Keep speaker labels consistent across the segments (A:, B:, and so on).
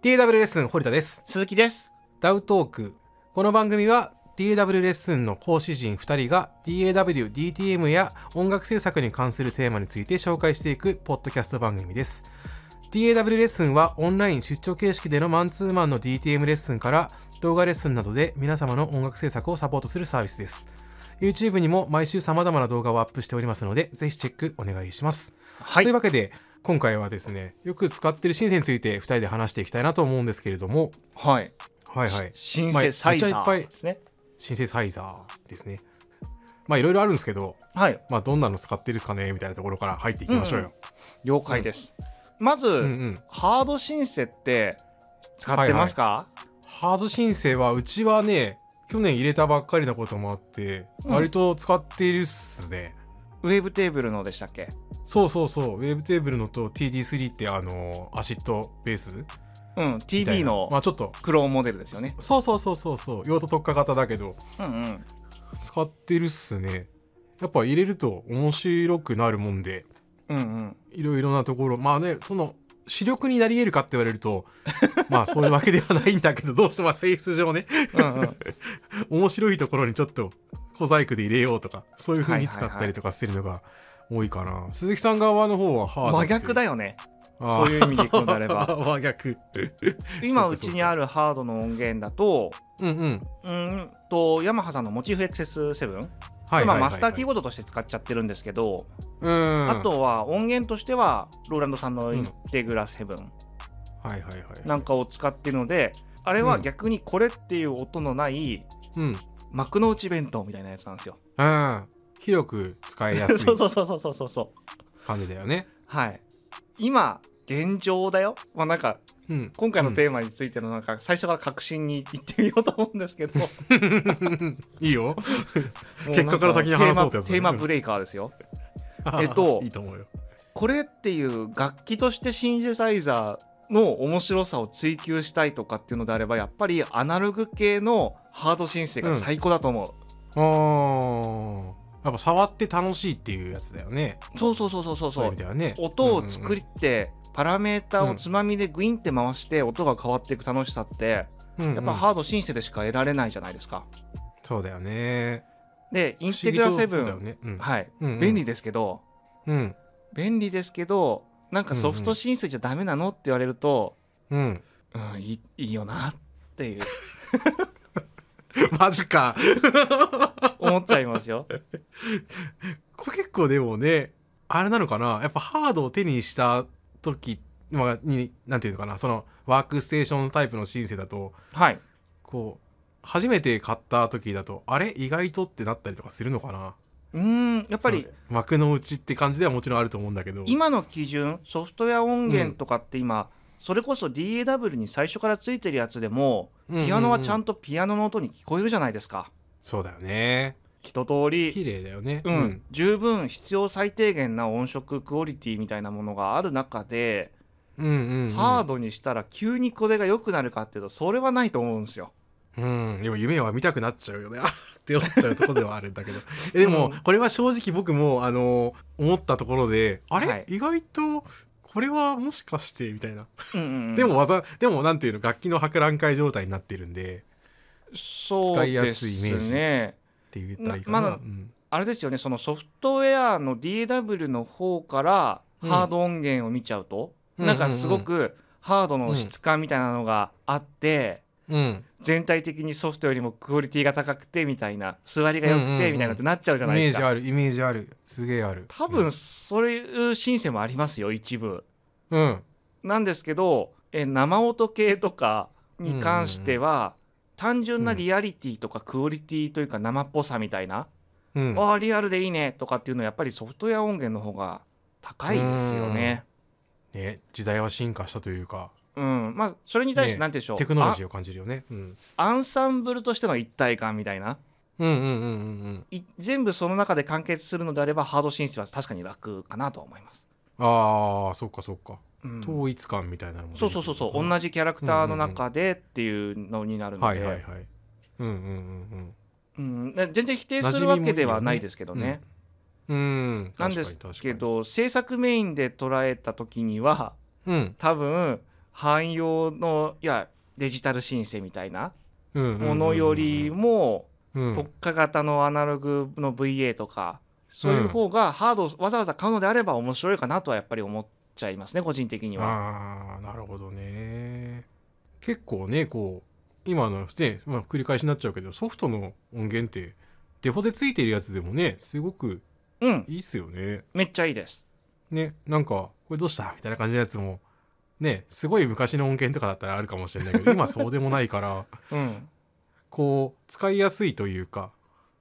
A: DAW レッスン堀田です。
B: 鈴木です。
A: ダウトーク。この番組は DAW レッスンの講師陣2人が DAW、DTM や音楽制作に関するテーマについて紹介していくポッドキャスト番組です。DAW レッスンはオンライン出張形式でのマンツーマンの DTM レッスンから動画レッスンなどで皆様の音楽制作をサポートするサービスです。YouTube にも毎週様々な動画をアップしておりますのでぜひチェックお願いします、
B: は
A: というわけで今回はですねよく使ってるシンセについて2人で話していきたいなと思うんですけれども。
B: はい。
A: はいはい。
B: シンセサイザー。ですね
A: シンセサイザーですね。まあいろいろあるんですけど
B: はい。
A: まあどんなの使ってるんですかねみたいなところから入っていきましょうよ、
B: 了解です、まず、
A: うんうん。
B: ハードシンセって使ってますか、
A: ハード申請はうちはね去年入れたばっかりなこともあって、
B: うん。
A: 割と使っているっすね
B: ウェーブテーブルのでしたっけ？
A: そうそうそう。ウェブテーブルのと TD3 ってあのアシッドベース？
B: うん TB
A: な
B: の
A: まあちょっと。
B: クローンモデルですよね。
A: そうそうそうそうそう。用途特化型だけど。
B: うんうん。
A: 使ってるっすね。やっぱ入れると面白くなるもんで。
B: うんうん。
A: いろいろなところ。まあねその視力になり得るかって言われると まあそういうわけではないんだけどどうしても性質上ね。
B: うんうん。
A: 面白いところにちょっと小細工で入れようとかそういう風に使
B: はいはいはい。
A: ったりとかするのが多いかな、鈴木さん側の方はハード
B: 真逆だ
A: よ
B: よね
A: そ
B: そういう意味でいくのであれば。
A: 真逆。
B: 今
A: そう
B: ちにあるハードの音源だと
A: うんうん。
B: うーんとヤマハさんのモチーフ XS7
A: はい
B: 今
A: はいはい。
B: マスターキーボードとして使っちゃってるんですけど、
A: うん。
B: あとは音源としてはローランドさんのインテグラ7
A: はいはいはい。
B: なんかを使ってるのであれは逆にこれっていう音のない
A: うん
B: 幕の内弁当みたいなやつなんですよ。
A: うん広く使いやすい
B: そうそうそうそうそうそうそう。
A: 感じだよね
B: はい。今現状だよ。まあなんか
A: うん
B: 今回のテーマについてのなんか最初から確信に行ってみようと思うんですけど、
A: いいよ
B: う
A: 結果から先に話そうってやつだね
B: テーマテーマブレイカーですよ。えっと
A: いいと思うよ
B: これっていう楽器としてシンセサイザーの面白さを追求したいとかっていうのであればやっぱりアナログ系のハードシンセが最高だと思う。
A: あー。やっぱ触って楽しいっていうやつだよね。
B: そうそうそうそうそう。
A: そう
B: そう
A: ね。
B: 音を作
A: り、
B: って、パラメータをつまみでグインって回して音が変わっていく楽しさって、
A: うんうん。
B: やっぱハードシンセでしか得られないじゃないですか。
A: そうだよね。
B: でインテグラ
A: 不思議とそうだよ
B: 7、
A: ね。うん。
B: はい、
A: うんうん。
B: 便利ですけど
A: うん。
B: 便利ですけどなんかソフトシンセじゃダメなのって言われると、
A: うん。
B: うん、いいいいよなっていう。
A: マジか。
B: 思っちゃいますよ。
A: これ結構でもねあれなのかな？やっぱハードを手にした時まあになんていうのかな？そのワークステーションタイプのシンセだと
B: はい。
A: こう初めて買った時だとあれ？意外と？ってなったりとかするのかな？
B: うーんやっぱり
A: 幕の内って感じではもちろんあると思うんだけど。
B: 今の基準ソフトウェア音源とかって今、それこそ DAW に最初からついてるやつでも、ピアノはちゃん
A: と
B: とピアノの音に聞こえるじゃないですか。
A: そうだよね。
B: 一通り。
A: 綺麗だよね。
B: うん。十分必要最低限な音色クオリティみたいなものがある中で、
A: うんうんうん。
B: ハードにしたら急にこれが良くなるかっていうとそれはないと思うんですよ。
A: うん、でも夢は見たくなっちゃうよね。って思っちゃうところではあるんだけど。えでも、
B: うん
A: これは正直僕も、あの思ったところで、あれ、
B: はい
A: 意外と、これはもしかして、みたいな。
B: うんうんうん
A: でも技、でもなんていうの、楽器の博覧会状態になってるんで、
B: そう
A: 使いや
B: です
A: イメージ
B: ね。
A: って言ったらいいかな。
B: なまだ
A: うん
B: あれですよねそのソフトウェアの DAW の方から
A: うん
B: ハード音源を見ちゃうと、
A: うん
B: なんかすごくハードの質感みたいなのがあって、
A: うん。
B: 全体的にソフトよりもクオリティが高くてみたいな座りが良く
A: うんうんうん
B: てみたいなってなっちゃうじゃ
A: イ
B: ないですか。
A: メージある、イメージある。すげえある。
B: 多分そういうシンセもありますよ一部。
A: うん。うん。
B: なんですけどえ生音系とかに関しては、単純なリアリティとかクオリティというか生っぽさみたいな、
A: うん。
B: ああリアルでいいねとかっていうのはやっぱりソフトウェア音源の方が高いですよね。
A: ね、時代は進化したというか、
B: うん、まあそれに対して
A: ね
B: 何て言うんでしょう、
A: テクノロジーを感じるよね。うん。
B: あアンサンブルとしての一体感みたいな。
A: うんうんうんうんうん。
B: い全部その中で完結するのであればハードシンセは確かに楽かなとは思います。
A: ああ、そっかそっか。
B: うん。
A: 統一感みたいなのも
B: そうそうそうそう。同じキャラクターの中でっていうのになるので、
A: なはいはいはい。うんうんうん
B: うん、で全然否定するわけではないですけどね。
A: うん。うん。
B: なんですけど制作メインで捉えた時には
A: うん。
B: 多分汎用のいやデジタルシンセみたいな
A: うんうんうんうん
B: ものよりも
A: うん。
B: 特化型のアナログの VA とかそういう方がハードをわざわざ買うのであれば面白いかなとはやっぱり思っちゃいますね個人的には。
A: ああなるほどね。結構ねこう今のね、まあ、繰り返しになっちゃうけどソフトの音源ってデフォでついてるやつでもねすごく
B: うん。
A: いいっすよね。
B: めっちゃいいです。
A: ねなんかこれどうした？みたいな感じのやつもねすごい昔の音源とかだったらあるかもしれないけど 今そうでもないから
B: うん。
A: こう使いやすいというか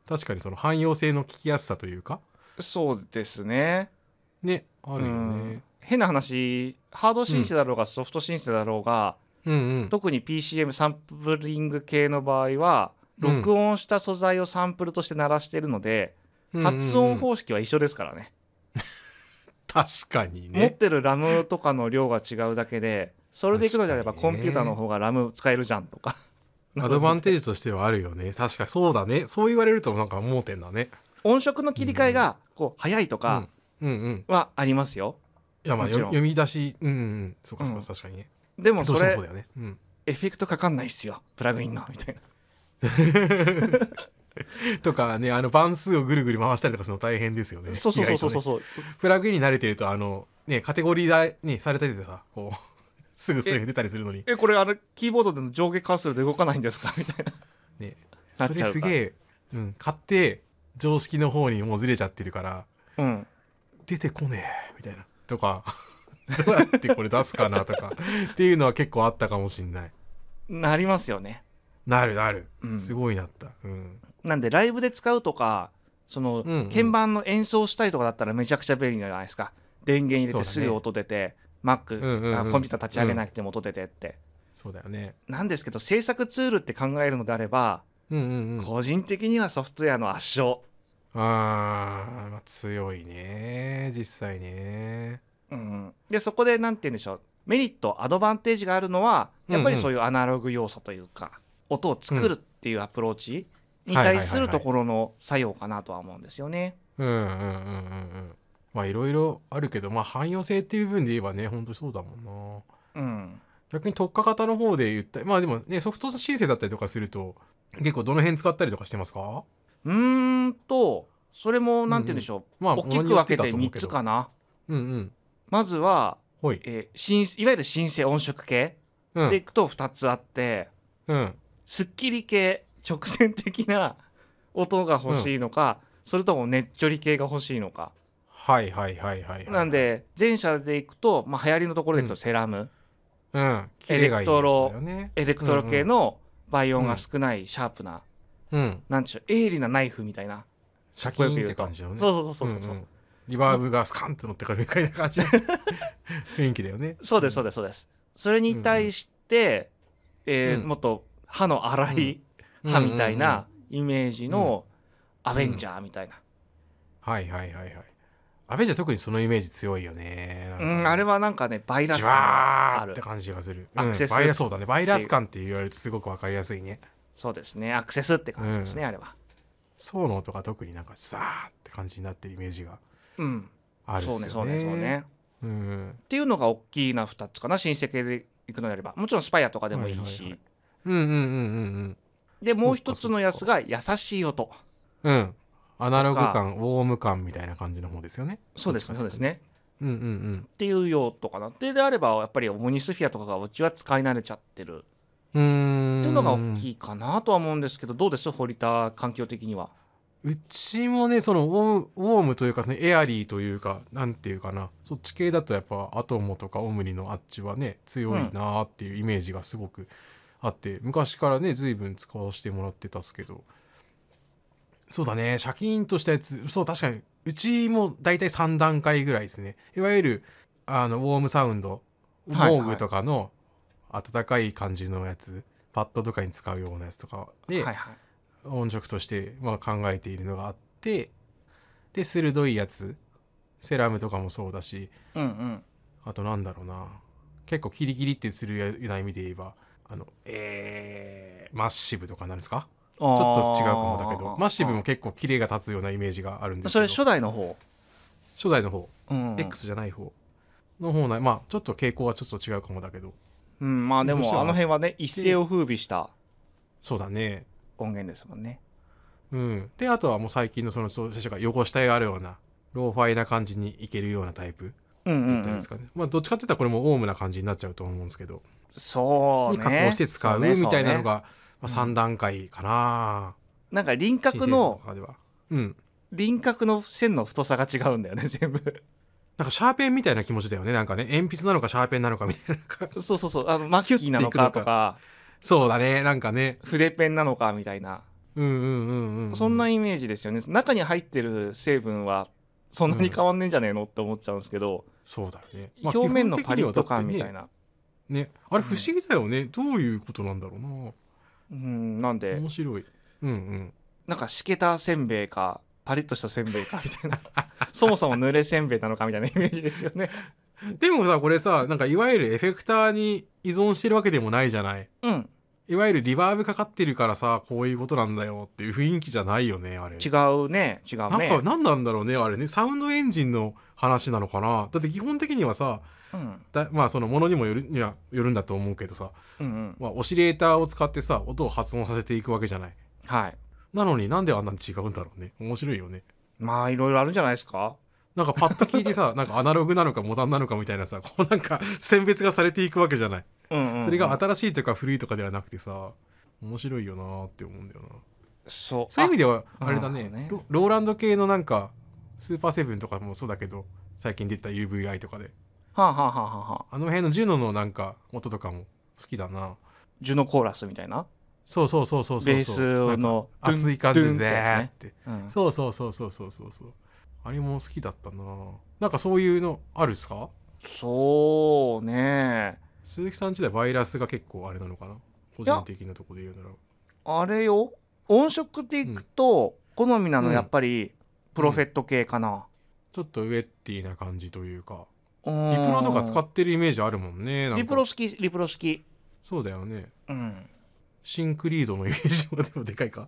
A: 確かにその汎用性の聞きやすさというか。
B: そうですね。
A: ねあるよ
B: うん。
A: ね
B: 変な話ハードシンセだろうがソフトシンセだろうが、
A: うんうん。
B: 特に PCM サンプリング系の場合は
A: うん
B: 録音した素材をサンプルとして鳴らしてるので、発音方式は一緒ですからね
A: 確かに
B: 持っ
A: ね
B: てるラムとかの量が違うだけでそれでいくのであればコンピューターの方がラム使えるじゃんとか。
A: アドバンテージとしてはあるよね。確かにそうだね。そう言われるとなんか盲点だね。
B: 音色の切り替えがこう早いとか
A: うん。うんうん。
B: はありますよ、
A: いやまあ読み出しうんうんそうかそうか、
B: うん。
A: 確かにね。
B: でもそれ
A: そうだよね。うん。
B: エフェクトかかんないっすよ。プラグインの。みたいな
A: とかねあの番数をぐるぐる回したりとかするの大変ですよね。
B: そうそうそうそうそう。
A: ね。プラグインに慣れてるとあのねカテゴリーだにされててさこう すぐそれが出たりするのに。
B: えこれあのキーボードでの上下カーソルで動かないんですか？みたいな。
A: ね。そ
B: なっちゃうから。
A: れすげえうん買って常識の方にもうずれちゃってるから
B: うん。
A: 出てこねえみたいな。とか どうやってこれ出すかなとか。っていうのは結構あったかもしんない。
B: なりますよね
A: なるなる、
B: うん。
A: すごいなった。うん。
B: なんでライブで使うとかその、
A: うんうん。
B: 鍵盤の演奏したいとかだったらめちゃくちゃ便利じゃないですか。電源入れてすぐ音出て、Mac、
A: うんうんうん
B: あコンピューター立ち上げなくても音出てって、
A: そうだよね。
B: なんですけど制作ツールって考えるのであれば、
A: うんうんうん。
B: 個人的にはソフトウェアの圧勝、
A: あー、まあ強いね実際ね。
B: うん、でそこで何て言うんでしょう。メリットアドバンテージがあるのはやっぱりそういうアナログ要素というか、音を作るっていうアプローチに対するところの作用かなとは思うんですよね。
A: うんうんうんうんうん。まあいろいろあるけどまあ汎用性っていう部分で言えばね本当にそうだもんな。
B: うん。
A: 逆に特化型の方で言ったまあでもねソフト申請だったりとかすると結構どの辺使ったりとかしてますか？
B: うーんとそれも何て言うんでしょう、
A: まあ
B: 大きく分けて3つかな。
A: うんうん。
B: まずは、
A: ほい。
B: えーいわゆるシンセ音色系
A: うん。
B: でいくと2つあって、
A: うん
B: すっきり系直線的な 音が欲しいのか、それともねっちょり系が欲しいのか。
A: はいはいはいはいはい
B: なんで前者でいくと、まあ、流行りのところでいくとセラム、
A: うん。キレがいいやつだよね。
B: エレクトロ系の倍音が少ないシャープな、
A: うん。うん
B: なんでしょう鋭利なナイフみたいな。
A: シャキーンって感じのね。
B: そうそうそうそうそう、
A: んん。リバーブがスカンと乗ってくるみたいな感じ。の 雰囲気だよね。
B: そうですそうですそうです。それに対して、えー
A: うん。
B: もっと歯の荒い
A: うん。
B: 歯みたいなイメージのアベンジャーみたいな、
A: はいはいはいはい。アベンジャー特にそのイメージ強いよね。
B: うんあれはなんかねバイラス
A: ジ
B: 感
A: って感じがする。
B: アクセス。
A: うんバイラそうだね。バイラス感って言われるとすごくわかりやすいね。
B: そうですね。アクセスって感じですね、あれは。
A: ソの音が特になんかザーって感じになってるイメージが
B: うん。
A: あるっすよね。
B: そうねそうねそうね。
A: うん。
B: っていうのが大きな2つかな新世系でいくのであれば。もちろんスパイアとかでもいいし、
A: はいはいはいうんうんうんうん
B: でもう一つのやつが優しい音。
A: うん。うんアナログ感ウォーム感みたいな感じの方ですよね。
B: そうですねそうですね。
A: うんうん
B: っていう用途かな。でであればやっぱりオムニスフィアとかがうちは使い慣れちゃってる。
A: うん。
B: っていうのが大きいかなとは思うんですけどどうです？堀田環境的には。
A: うちもねそのウォームというかねエアリーというかなんていうかな。そっち系だとやっぱアトモとかオムニのあっちはね強いなーっていうイメージがすごくあって、昔からね随分使わせてもらってたっすけど。そうだねシャキーンとしたやつそう確かにうちも大体3段階ぐらいですね。いわゆるあのウォームサウンドモ
B: はいはい。
A: ーグとかの温かい感じのやつパッドとかに使うようなやつとかで、
B: はいはい。
A: 音色としてまあ考えているのがあってで鋭いやつセラムとかもそうだし
B: うんうん。
A: あとなんだろうな。結構キリキリってするような意味で言えばあのえー、マッシブとかなんですか？
B: ちょ
A: っと違うかもだけど。マッシブも結構キレが立つようなイメージがあるんですけど。
B: それ初代の方、
A: 初代の方、
B: うん。うん
A: X じゃない方の方なまあちょっと傾向はちょっと違うかもだけど。
B: うんまあで
A: も
B: もあの辺はね一世を風靡した
A: そうだね。
B: 音源ですもんね。
A: うん。であとはもう最近のその最初から汚した絵があるようなローファイな感じにいけるようなタイプ
B: うんうん、うん。
A: だったりです、かね、まあどっちかって言ったらこれもオウムな感じになっちゃうと思うんですけど
B: そうね。
A: に加工して使うみたいなのが、まあ、3段階かな、
B: なんか輪郭の
A: うん。
B: 輪郭の線の太さが違うんだよね全部。
A: なんかシャーペンみたいな気持ちだよね。なんかね鉛筆なのかシャーペンなのかみたいな。
B: そうそうそう。あのマッキーなのかとか。
A: そうだね。なんかね。
B: 筆ペンなのかみたいな。
A: うんうんうんうん
B: そんなイメージですよね。中に入ってる成分はそんなに変わんねえんじゃねえのって思っちゃうんですけど、
A: そうだよね、
B: 表面のパリッと感みたい
A: な
B: な、
A: ね。あれ不思議だよね、どういうことなんだろうな。
B: うんなんで？
A: 面白い。うんうん。
B: なんかしけたせんべいかパリッとしたせんべいか みたいな。そもそも濡れせんべいなのかみたいなイメージですよね。
A: でもさこれさなんかいわゆるエフェクターに依存してるわけでもないじゃない？
B: うん。
A: いわゆるリバーブかかってるからさこういうことなんだよっていう雰囲気じゃないよねあれ。
B: 違うね。違う
A: なんか
B: ね
A: 何なんだろうねあれね。サウンドエンジンの話なのかな？だって基本的にはさ
B: うん。
A: だまあそのものにもよるにはよるんだと思うけどさ、
B: うんうん。
A: まあ、オシレーターを使ってさ音を発音させていくわけじゃない。
B: はい。
A: なのになんであんなに違うんだろうね。面白いよね。
B: まあいろいろあるんじゃないですか？
A: なんかパッと聞いてさ なんかアナログなのかモダンなのかみたいなさこうなんか選別がされていくわけじゃない。
B: うんうんうん。
A: それが新しいとか古いとかではなくてさ面白いよなーって思うんだよな。
B: そう。
A: そういう意味では
B: あ
A: あれだね。
B: なるほどね。
A: ロローランド系のなんかスーパーセブンとかもそうだけど最近出てた UVI とかで
B: はあ、はあはあはあはあ、
A: あの辺のジュノのなんか音とかも好きだな。
B: ジュノコーラスみたいな、
A: そうそうそうそうそうそう。
B: ベースの
A: 熱い感じで
B: って。うん、
A: そうそうそうそうそうそうそう。あれも好きだったな。なんかそういうのあるっすか？
B: そうね。
A: 鈴木さんちでバイラスが結構あれなのかな？個人的なところで言うなら。
B: あれよ。音色でいくと好みなの
A: うん
B: やっぱりプロフェット系かな、
A: ちょっとウェッティな感じというか
B: リ
A: リプロとか使ってるイメージあるもんね
B: リプロ好きリプロ好き。
A: そうだよね。
B: うん。
A: シンクリードのイメージもでもでかいか。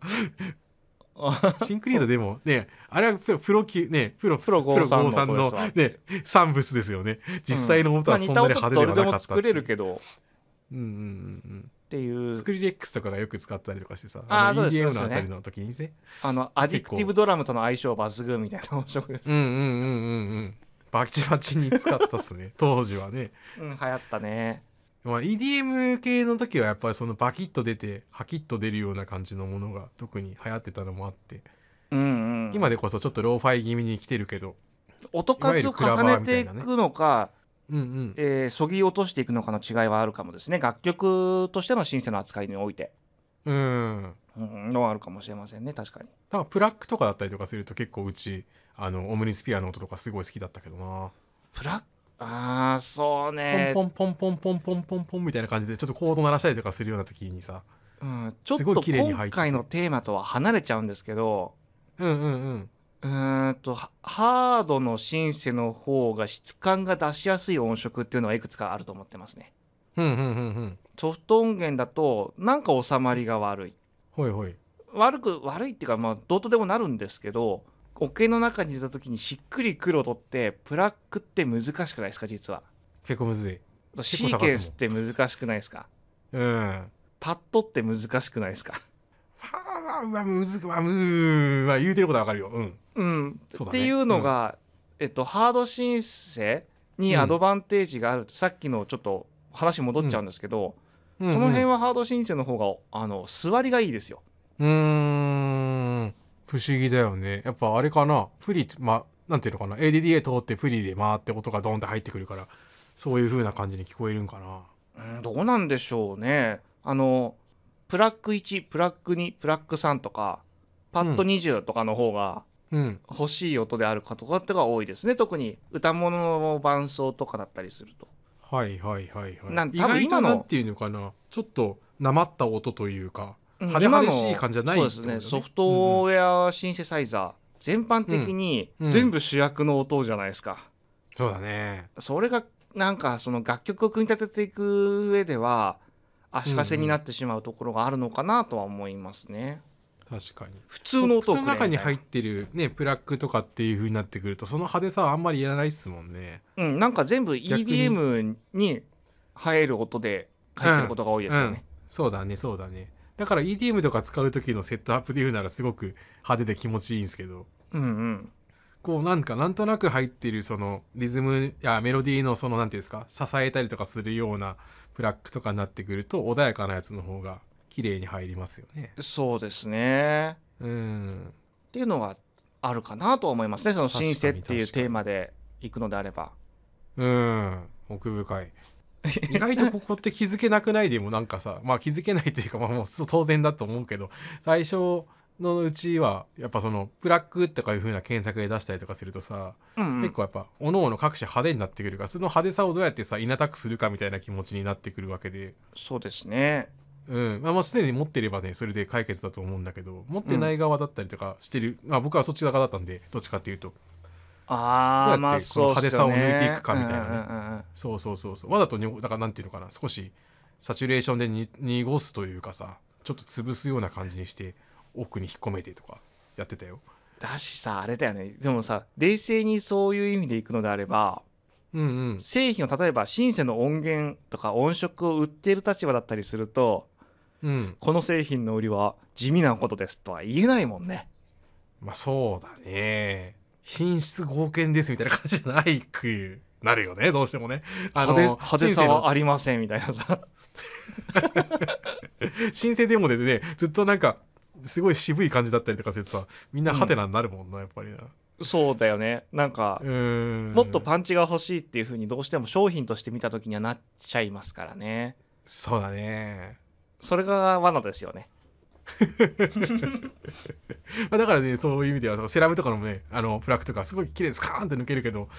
A: シンクリードでもねあれはプロプロ級ねプロ
B: プロ53の
A: 53の
B: 音ですわ
A: ね産物ですよね。実際の音はそんなに派手ではなかった
B: まあ似た音どれでも作れるけど。
A: うんうんうん
B: っていう。
A: うんスクリレックスとかがよく使ったりとかしてさの
B: あーそうです
A: EDM のあたりの時にね。
B: あのアディクティブドラムとの相性抜群みたいな音色です、
A: うんうんうんうんうんバチバチに使ったっすね。当時はね。
B: うん、流行ったね。
A: まあ、EDM 系の時はやっぱりそのバキッと出てハキッと出るような感じのものが特に流行ってたのもあって、
B: うんうん。
A: 今でこそちょっとローファイ気味に来てるけど。
B: 音数を重ねていくのか、
A: うんうん。
B: えーそぎ落としていくのかの違いはあるかもですね。楽曲としてのシンセの扱いにおいて、
A: うん。
B: うん、のはあるかもしれませんね確かに。
A: だからプラックとかだったりとかすると結構うちあのオムニスピアの音とかすごい好きだったけどな、
B: プラッあーそうね。
A: ポンポンポンポンポンポンポンポンみたいな感じでちょっとコード鳴らしたりとかするような時にさ
B: うん、ちょっと今回のテーマとは離れちゃうんですけど
A: うんうんうん
B: うーんとハハードのシンセの方が質感が出しやすい音色っていうのはいくつかあると思ってますね
A: うんうんうんうん
B: ソフト音源だとなんか収まりが悪い
A: ほいほい
B: 悪く悪いっていうかまあどうとでもなるんですけど桶の中に入れた時にしっくりくる音ってプラックって難しくないですか実は。
A: 結構むずい。
B: シーケンスって難しくないですか？
A: うん。
B: パッドって難しくないですか？
A: はあまあむずまあうんまあ言うてることはわかるよ。うん。
B: うん、
A: そうだね。
B: っていうのが、えっと、ハードシンセにアドバンテージがあると、さっきのちょっと話戻っちゃうんですけど、その辺
A: は
B: はハードシンセの方があの座りがいいですよ。
A: うーん不思議だよね。やっぱあれかな？プリまあなんていうのかな？ADDA 通ってプリで回って音がドンって入ってくるからそういう風な感じに聞こえるんかな。
B: うん、どうなんでしょうね。あのプラック1プラック2プラック3とかパッド20とかの方が
A: うん。
B: 欲しい音であるかとかってが多いですね。特に歌物の伴奏とかだったりすると。
A: はいはいはいはい。
B: なん多分今
A: なんていうのかな？ちょっとなまった音というか
B: うん
A: 派手派手しい感じじゃない
B: そうですね。ソフトウェアシンセサイザー、全般的に
A: うんうん。
B: 全部主役の音じゃないですか、
A: そうだね。
B: それがなんかその楽曲を組み立てていく上では足かせになってしまうところがあるのかなとは思いますね、
A: 確かに。
B: 普通の音
A: の中に入
B: っ
A: ってるねプラックとかっていう風になってくるとその派手さはあんまりいらないっすもんね。
B: うん、なんか全部 EDM に入る音で入ってることが多いですよね。
A: そうだねそうだねだから EDM とか使う時のセットアップで言うならすごく派手で気持ちいいんですけど
B: うんうん。
A: こうなんかなんとなく入ってるそのリズムやメロディーのそのなんていうんですか支えたりとかするようなプラックとかになってくると穏やかなやつの方が綺麗に入りますよね
B: そうですね。
A: うん
B: っていうのはあるかなとは思いますね。そのシンセっていうテーマで行くのであれば。
A: うん奥深い 意外とここって気づけなくないでもなんかさまあ気づけないというかまあもう当然だと思うけど最初のうちはやっぱそのプラックとかいう風な検索で出したりとかするとさ、
B: うんうん。
A: 結構やっぱ各々各種派手になってくるからその派手さをどうやってさイナタックするかみたいな気持ちになってくるわけで。
B: そうですね。
A: うん。まあ、もうすでに持ってればねそれで解決だと思うんだけど持ってない側だったりとかしてる、まあ僕はそっち側だったんでどっちかっていうと
B: ああ、
A: どうやって。この派手さを抜いていくかみたいなね。
B: うんうんうんうん。
A: そうそうそうそう。わざとにだからなんていうのかな。少しサチュレーションでに濁すというかさちょっと潰すような感じにして奥に引っ込めてとかやってたよ。
B: だしさあれだよね。でもさ冷静にそういう意味でいくのであれば
A: うんうん。
B: 製品を例えばシンセの音源とか音色を売っている立場だったりすると
A: うん。
B: この製品の売りは地味なことですとは言えないもんね。
A: まあそうだね品質合憲ですみたいな感じじゃないくなるよね。どうしてもね。あの
B: 派手さはありませんみたいなさ。
A: 申請デモでねずっとなんかすごい渋い感じだったりとかするとさみんなハテナになるもんな、やっぱりな。
B: そうだよね。なんかもっとパンチが欲しいっていう風にどうしても商品として見た時にはなっちゃいますからね。
A: そうだね。
B: それが罠ですよね
A: まあだからねそういう意味ではセラムとかのねあのプラックとかすごい綺麗にスカーンって抜けるけど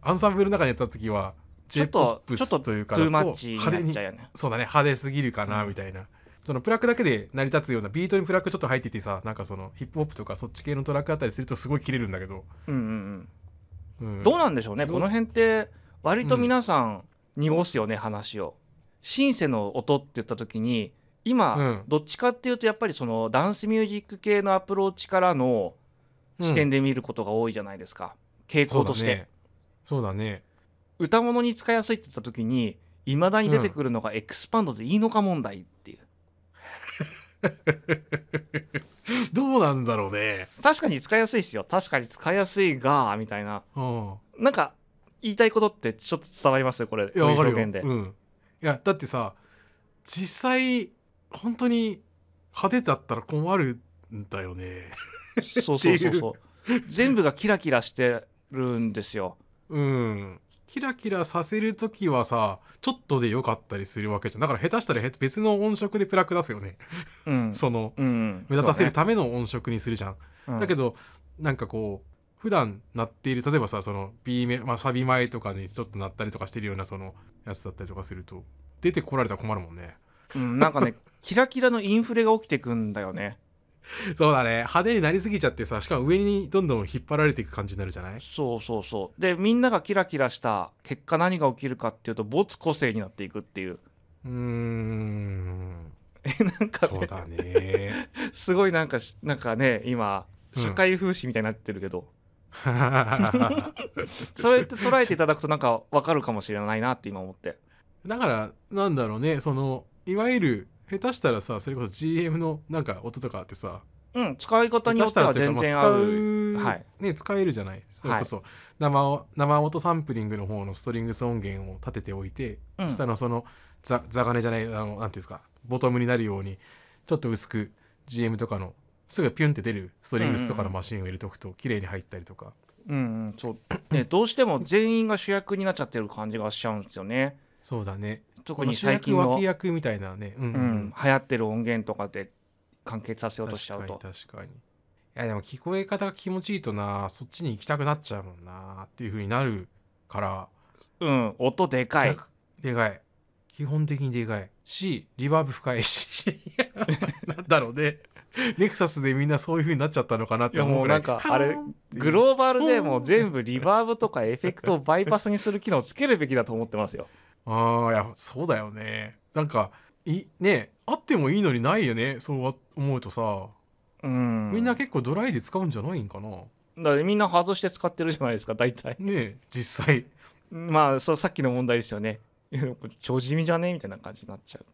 A: アンサンブルの中にやった時は
B: ちょっとちょっと
A: というか派手にそうだね派手すぎるかな
B: うん。
A: みたいな、そのプラックだけで成り立つようなビートにプラックちょっと入っててさなんかそのヒップホップとかそっち系のトラックあったりするとすごい切れるんだけど、
B: うんうんうん。
A: うん。
B: どうなんでしょうねこの辺って割と皆さん濁すよね、話を。シンセの音って言った時に今、
A: うん。
B: どっちかっていうとやっぱりそのダンスミュージック系のアプローチからの視点で見ることが多いじゃないですか、傾向として、
A: そうだね。
B: 歌物に使いやすいって言った時にいまだに出てくるのがエクスパンドでいいのか問題っていう、
A: どうなんだろうね。
B: 確かに使いやすいですよ。確かに使いやすいがみたいな。
A: うん。
B: なんか言いたいことってちょっと伝わります？よこれ
A: いやわかる
B: う
A: ん、いやだってさ実際本当に派手だったら困るんだよね。
B: そうそうそうそう。全部がキラキラしてるんですよ。
A: うん。キラキラさせる時はさちょっとでよかったりするわけじゃん。だから下手したらへ別の音色でプラック出すよね、
B: うん。
A: その
B: うん。
A: 目立たせるための音色にするじゃん、だけどなんかこう普段鳴っている例えばさその B メ、まあ、サビ前とかにちょっと鳴ったりとかしてるようなそのやつだったりとかすると出てこられたら困るもんね。
B: うんうん。なんかね キラキラのインフレが起きてくんだよね。
A: そうだね。派手になりすぎちゃってさしかも上にどんどん引っ張られていく感じになるじゃない？
B: そうそうそう。でみんながキラキラした結果何が起きるかっていうと没個性になっていくっていう。
A: うーん。
B: なんかね
A: そうだね。
B: すごいなんかしなんかね今
A: うん。
B: 社会風刺みたいになってるけど、そうやって捉えていただくとなんかわかるかもしれないなって今思って。
A: だからなんだろうね。そのいわゆる下手したらさそれこそ GM のなんか音とかあってさ
B: うん使い方によっては全然合
A: 使
B: う
A: う、
B: はい。
A: ね使えるじゃない？それこそ生を生音サンプリングの方のストリングス音源を立てておいて、
B: うん。
A: 下のそのザザガネじゃないあのなんていうんですかボトムになるようにちょっと薄く GM とかのすぐピュンって出るストリングスとかのマシンを入れとくと綺麗に入ったりとか、
B: うんうんそう、ね、どうしても全員が主役になっちゃってる感じがしちゃうんですよね。
A: そうだね
B: 特に最近の、
A: 脇役みたいなね、うんうん
B: うん、流行ってる音源とかで完結させようとしちゃうと。
A: 確かに確かに。いやでも聞こえ方が気持ちいいとな。そっちに行きたくなっちゃうもんなっていう風になるから。
B: うん。音でかい。
A: 逆でかい。基本的にでかいしリバーブ深いし。なんだろうね。ネクサスでみんなそういう風になっちゃったのかなって思うぐらい。
B: いやもうなんかあれグローバルでもう全部リバーブとかエフェクトをバイパスにする機能をつけるべきだと思ってますよ
A: ああいやそうだよね。なんかいねあってもいいのにないよね。そう思うとさ、
B: うん。
A: みんな結構ドライで使うんじゃないんかな。
B: だからみんな外して使ってるじゃないですか大体。
A: ねえ実際。
B: まあそうさっきの問題ですよね。超地味じゃね？みたいな感じになっちゃう。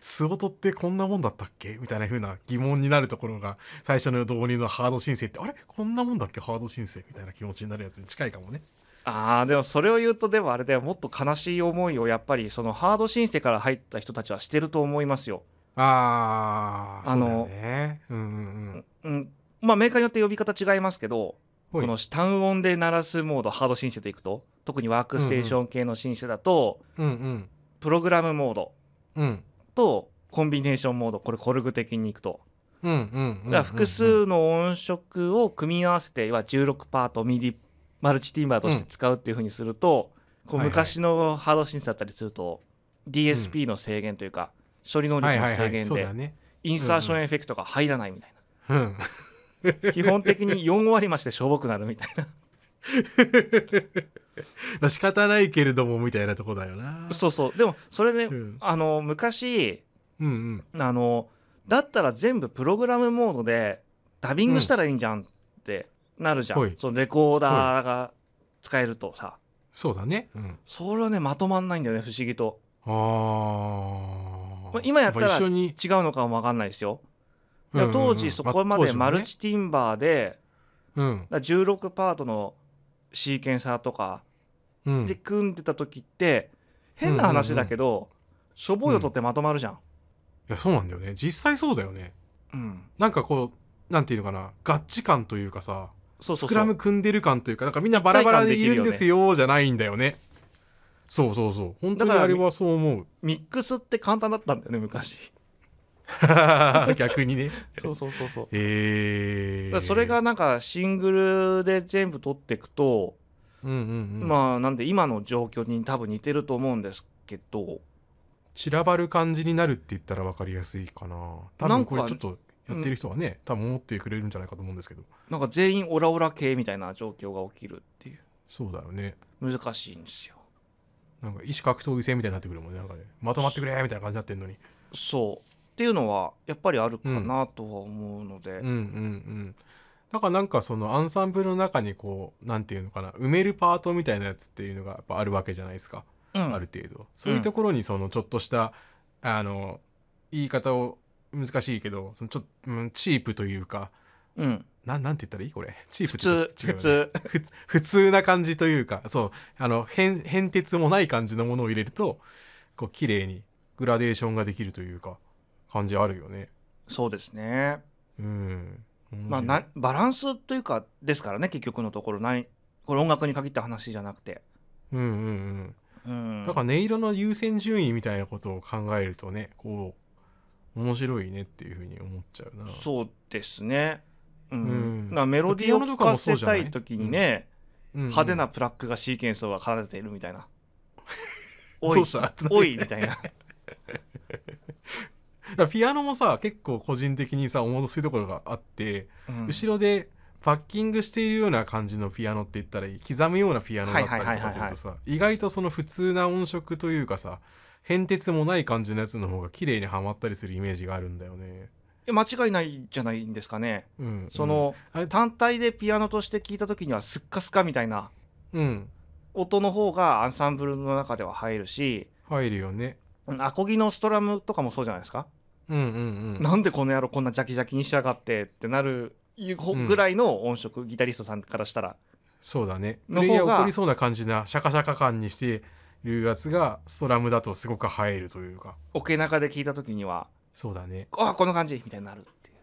A: スオトってこんなもんだったっけ？みたいな風な疑問になるところが最初の導入のハード申請ってあれ？こんなもんだっけ？ハード申請みたいな気持ちになるやつに近いかもね
B: あーでもそれを言うとでもあれだよ。もっと悲しい思いをやっぱりそのハード申請から入った人たちはしてると思いますよ。
A: あー
B: あの
A: そうね。うんうん
B: うん、まあメーカーによって呼び方違いますけど
A: うん
B: この単音で鳴らすモードハード申請でいくと特にワークステーション系の申請だと、
A: うんうん。
B: プログラムモード
A: うん。
B: とコンビネーションモードこれコルグ的にいくと、
A: うんうんうん
B: 複数の音色を組み合わせては16パートミディマルチティンバーとして使うっていう風にすると、こう昔のハード申請だったりすると DSP の制限というか、処理能力の制限でインサーションエフェクトが入らないみたい
A: うん
B: な、基本的に4割増しでしょぼくなるみたいな。
A: ま あ仕方ないけれどもみたいなとこだよな。
B: そうそう。でもそれね、
A: うん。
B: あの昔
A: うんうん。
B: あのだったら全部プログラムモードでダビングしたらいいんじゃんってなるじゃん、
A: はい。
B: そのレコーダーが使えるとさ。
A: そうだね。うん。
B: それはねまとまんないんだよね不思議と。
A: あー。
B: まあ今やったら違うのかも分かんないですよ。でも
A: うんうん。うん
B: 当時そこまでマルチティンバーで
A: うん。
B: だから16パートのシーケンサーとか
A: うん。
B: で組んでた時って変な話だけどしょぼい音ってまとまるじゃん、
A: いやそうなんだよね。実際そうだよね。
B: うん、
A: なんかこうなんていうのかな。合致感というかさスクラム組んでる感というかなんかみんなバラバラでいるんですよじゃないんだよね。そうそうそう。本当にあれはそう思う。
B: ミックスって簡単だったんだよね昔。
A: 逆にね。
B: そうそうそうそう。
A: えー、
B: それがなんかシングルで全部取っていくと、
A: うんうんうん。
B: まあなんで今の状況に多分似てると思うんですけど。
A: 散らばる感じになるって言ったら分かりやすいかな。多分
B: なんか
A: これちょっとやってる人はね、多分思ってくれるんじゃないかと思うんですけど。
B: なんか全員オラオラ系みたいな状況が起きるっていう。
A: そうだよね。
B: 難しいんですよ。
A: なんか意思格闘技戦みたいになってくるもんねなんかね。まとまってくれみたいな感じになってんのに。
B: そう。っていうのはやっぱりあるかなとは思うので、
A: うんうんうん。だからなんかそのアンサンブルの中にこうなんていうのかな埋めるパートみたいなやつっていうのがやっぱあるわけじゃないですか、
B: うん。
A: ある程度。そういうところにそのちょっとした、あの言い方を難しいけどそのちょっと、うん、チープというか
B: うん、
A: なんなんて言ったらいい？これ。チープ
B: 普
A: って言
B: 通普通。
A: 普通な感じというかそう。あの変変哲もない感じのものを入れるとこう綺麗にグラデーションができるというか感じあるよね。
B: そうですね。
A: うん。
B: まあなバランスというかですからね結局のところないこれ音楽に限った話じゃなくて、
A: うんうんうん。
B: うん、
A: だから音色の優先順位みたいなことを考えるとねこう面白いねっていうふうに思っちゃうな。
B: そうですね、うん。
A: うん。
B: メロディーを聞かせたい時にね、
A: うん。うん。
B: 派手なプラックがシーケンスを奏でているみたいな。おいおいみたいな。
A: だピアノもさ結構個人的にさ面白いところがあって、
B: うん。
A: 後ろでパッキングしているような感じのピアノって言ったらいい刻むようなピアノだったりとかするとさ意外とその普通な音色というかさ変哲もない感じのやつの方が綺麗にはまったりするイメージがあるんだよね。
B: 間違いないじゃないんですかね
A: うん、
B: その、
A: あれ
B: 単体でピアノとして聞いた時にはスッカスカみたいな
A: うん
B: 音の方がアンサンブルの中では入るし
A: 入るよね。
B: アコギのストラムとかもそうじゃないですか、
A: うんうんうん。
B: なんでこの野郎こんなジャキジャキにしやがってってなる
A: ん
B: ぐらいの音色、ギタリストさんからしたら
A: そうだね。プレイヤー起こりそうな感じなシャカシャカ感にしてるやつがストラムだとすごく映えるというか
B: オケ中で聞いた時には
A: そうだね。
B: あこの感じみたいになるっていう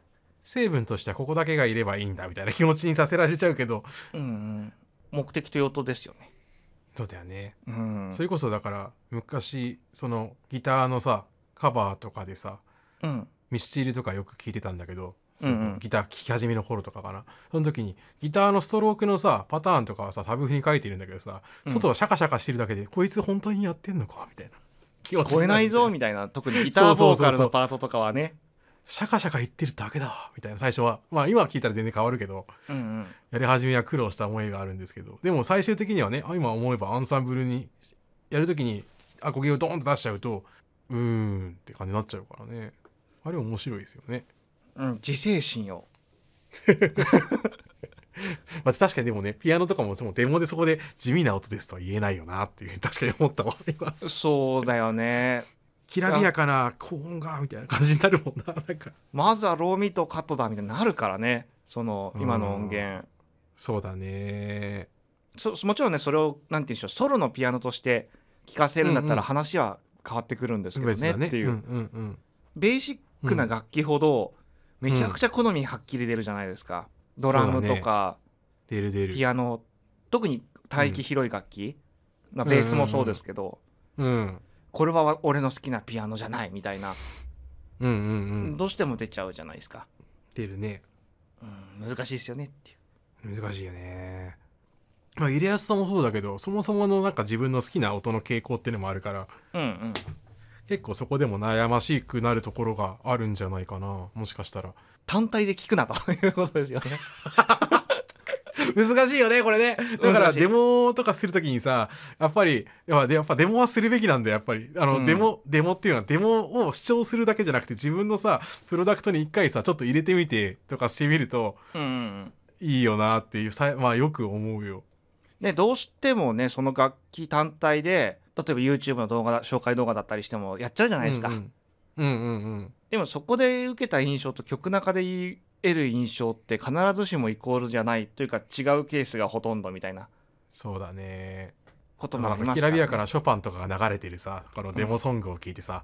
A: 成分としてはここだけがいればいいんだみたいな気持ちにさせられちゃうけど
B: うんうん、目的と用途ですよね。
A: そうだよね。
B: うん
A: それこそだから昔そのギターのさカバーとかでさ
B: うん
A: ミスチルとかよく聞いてたんだけど、
B: うん
A: ギター聴き始めの頃とかかな。その時にギターのストロークのさパターンとかはさタブ譜に書いてるんだけどさ
B: うん。
A: 外はシャカシャカしてるだけで、こいつ本当にやってんのか？みたいな。
B: 聞こえないぞ
A: み
B: みたいな。特にギターボーカルのパートとかはね。
A: シャカシャカ言ってるだけだ。みたいな。最初は。まあ今聞いたら全然変わるけど
B: うんうん。
A: やり始めは苦労した思いがあるんですけど。でも最終的にはねあ今思えばアンサンブルにやるときにアコギをドーンと出しちゃうとうーんって感じになっちゃうからね。あれ面白いですよね
B: うん、自制心を
A: まあ、確かにでもね、ピアノとかもそのデモでそこで地味な音ですとは言えないよなっていう、確かに思ったわ、今。
B: そうだよね
A: きらびやかな高音が、みたいな感じになるもんな、なんか。
B: まずはローミートカットだみたいになるからねその今の音源
A: そうだね。
B: そもちろんねそれをなんて言うんでしょうソロのピアノとして聴かせるんだった
A: うんうん
B: ら話は変わってくるんですけど
A: ね。
B: ねっていう、
A: うんうんうん。
B: ベーシックな楽器ほどめちゃくちゃ好みはっきり出るじゃないですか、ドラムとか
A: 出る出る。
B: ピアノ特に帯域広い楽器、まあ、ベースもそうですけど、
A: うん。
B: これは俺の好きなピアノじゃないみたいな、
A: うんうんうん。
B: どうしても出ちゃうじゃないですか、
A: 出るね。
B: うん、難しいですよねっていう
A: 難しいよね。まあ、入れやすさもそうだけど、そもそものなんか自分の好きな音の傾向っていうのもあるから、
B: うんうん
A: 結構そこでも悩ましくなるところがあるんじゃないかな。もしかしたら。
B: 単体で聞くなと いうことですよね
A: 難しいよね、これね。だからデモとかするときにさ、やっぱり、やっぱデモはするべきなんだよ、やっぱり。あの、
B: うん
A: デモ、デモっていうのはデモを主張するだけじゃなくて、自分のさ、プロダクトに一回さ、ちょっと入れてみてとかしてみると、いいよなっていう、さまあよく思うよ。
B: ね、どうしてもねその楽器単体で例えば YouTube の動画だ紹介動画だったりしてもやっちゃうじゃないですか、
A: うんうん、うんうんうん
B: でもそこで受けた印象と曲中で得る印象って必ずしもイコールじゃないというか違うケースがほとんどみたいな
A: そうだね。
B: こともあります
A: きらびやかなショパンとかが流れてるさ、このデモソングを聞いてさ、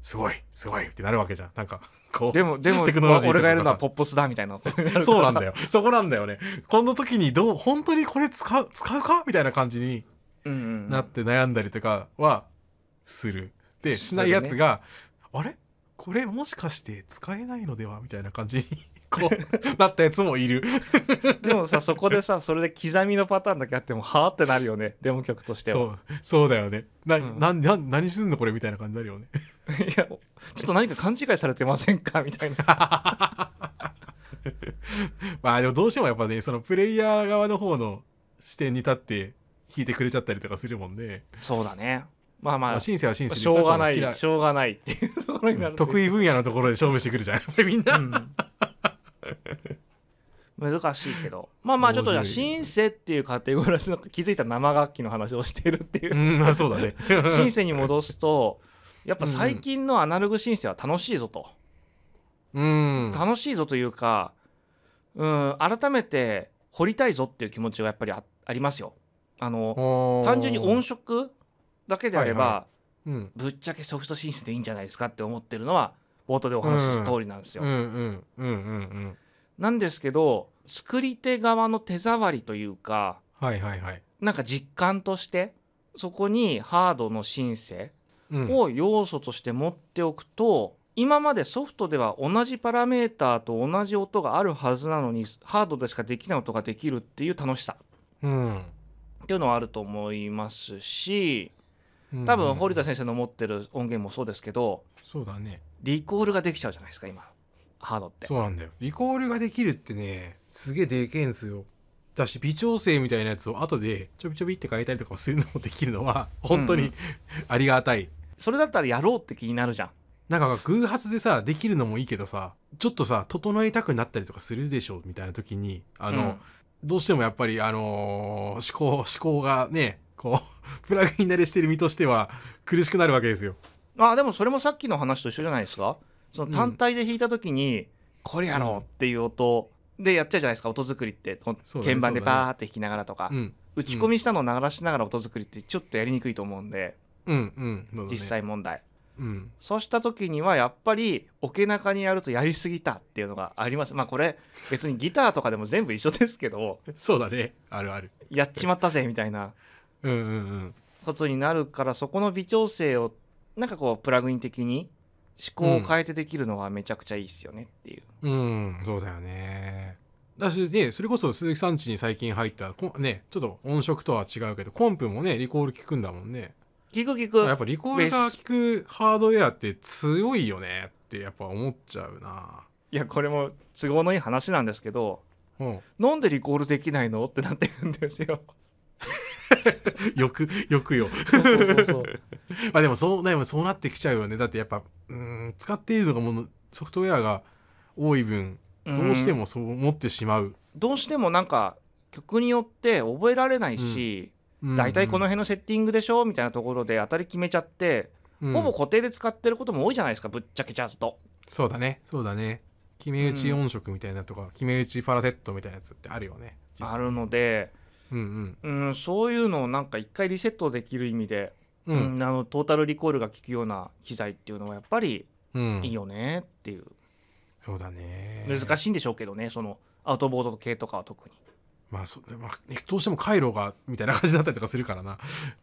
A: すごい、すごいってなるわけじゃん。なんか、こう。
B: でもでも
A: テクノロジーとかさ
B: 俺がやるのはポップスだみたいな
A: そうなんだ
B: よ、
A: よ。そこなんだよね。この時にどう、本当にこれ使う、使うか？みたいな感じに
B: うんうんうん
A: なって悩んだりとかはする。で、しないやつが、あれ？これもしかして使えないのでは？みたいな感じに、こう、なったやつもいる。
B: でもさそこでさそれで刻みのパターンだけあってもはあってなるよね。デモ曲としては。
A: そう、そうだよね。な、
B: うん。
A: な、な、何すんのこれみたいな感じになるよね。
B: いやちょっと何か勘違いされてませんか？みたいな。
A: まあでもどうしてもやっぱね、そのプレイヤー側の方の視点に立って弾いてくれちゃったりとかするもんで、
B: そうだねまあまあ
A: まあ、シンセはシンセで
B: しょうがないしょうがないっていう ところになる
A: 得意分野のところで勝負してくるじゃん。やっぱりみんな。
B: うん、難しいけどまあまあちょっとじゃあシンセっていうカテゴラスの気づいた生楽器の話をしてるっていうう、
A: ん、まあそうだね。
B: シンセに戻すとやっぱ最近のアナログシンセは楽しいぞと、
A: うん。
B: 楽しいぞというかうん改めて掘りたいぞっていう気持ちがやっぱりあありますよあの単純に音色だけであれば、
A: はいはうん。
B: ぶっちゃけソフトシンセでいいんじゃないですかって思ってるのは冒頭でお話しした通りなんですよ。
A: うんうんうんうんうん。
B: なんですけど作り手側の手触りというか
A: はいはいはい。
B: なんか実感としてそこにハードのシンセ
A: うん
B: を要素として持っておくと、今までソフトでは同じパラメーターと同じ音があるはずなのにハードでしかできない音ができるっていう楽しさ
A: うん。
B: っていうのはあると思いますし多分堀田先生の持ってる音源もそうですけど
A: そうだね。
B: リコールができちゃうじゃないですか今ハードって。
A: そうなんだよ。リコールができるってね、すげえでけえんすよ。だし、微調整みたいなやつを後でちょびちょびって変えたりとかするのもできるのは、本当に
B: うんうん
A: ありがたい。
B: それだったらやろうって気になるじゃん。
A: なんか偶発でさ、できるのもいいけどさ、ちょっとさ、整えたくなったりとかするでしょみたいな時に、あの、どうしてもやっぱり、あのー思考、思考がね、こう、プラグイン慣れしてる身としては苦しくなるわけですよ。
B: うん、あでもそれもさっきの話と一緒じゃないですか？その単体で弾いた時に、これやろうっていう音でやっちゃうじゃないですか音作りって鍵盤でバーって弾きながらとか、
A: うん。
B: 打ち込みしたのを鳴らしながら音作りってちょっとやりにくいと思うんで、
A: うん、うん。
B: 実。際問題。
A: うん。
B: そうした時にはやっぱりオケ中にやるとやりすぎたっていうのがありますまあこれ別にギターとかでも全部一緒ですけど
A: そうだね。あるある。
B: やっちまったぜみたいな
A: うんうんうん。
B: ことになるからそこの微調整をなんかこうプラグイン的に思考を変えてできるのはめちゃくちゃいいですよねっていう、
A: うん、そうだよね。だしね、それこそ鈴木さん家に最近入った、こね、ちょっと音色とは違うけど、コンプもね、リコール効くんだもんね。
B: 聞く聞く
A: やっぱリコールが効くハードウェアって強いよねってやっぱ思っちゃうな。
B: いやこれも都合のいい話なんですけど
A: うん。
B: なんでリコールできないのってなってるんですよ
A: よく、よくよ。
B: そうそうそうそう
A: まあでもそう、でもそうなってきちゃうよね。だってやっぱ、うん、使っているのがもの、ソフトウェアが多い分、どうしてもそう思ってしまう、
B: どうしてもなんか曲によって覚えられないし、
A: うん
B: 大体この辺のセッティングでしょみたいなところで当たり決めちゃって、
A: うん。
B: ほぼ固定で使ってることも多いじゃないですかぶっちゃけちゃうと。
A: そうだね。そうだね。決め打ち音色みたいなとか、決め打ちファラセットみたいなやつってあるよね。
B: あるので、
A: うん
B: うん、そういうのをなんか一回リセットできる意味で、
A: うん。う
B: うんんあのトータルリコールが効くような機材っていうのはやっぱり
A: うん。
B: いいよねっていう、
A: そうだね。
B: 難しいんでしょうけどねそのアウトボード系とかは特に。
A: まあそまあねどうしても回路がみたいな感じだったりとかするからな。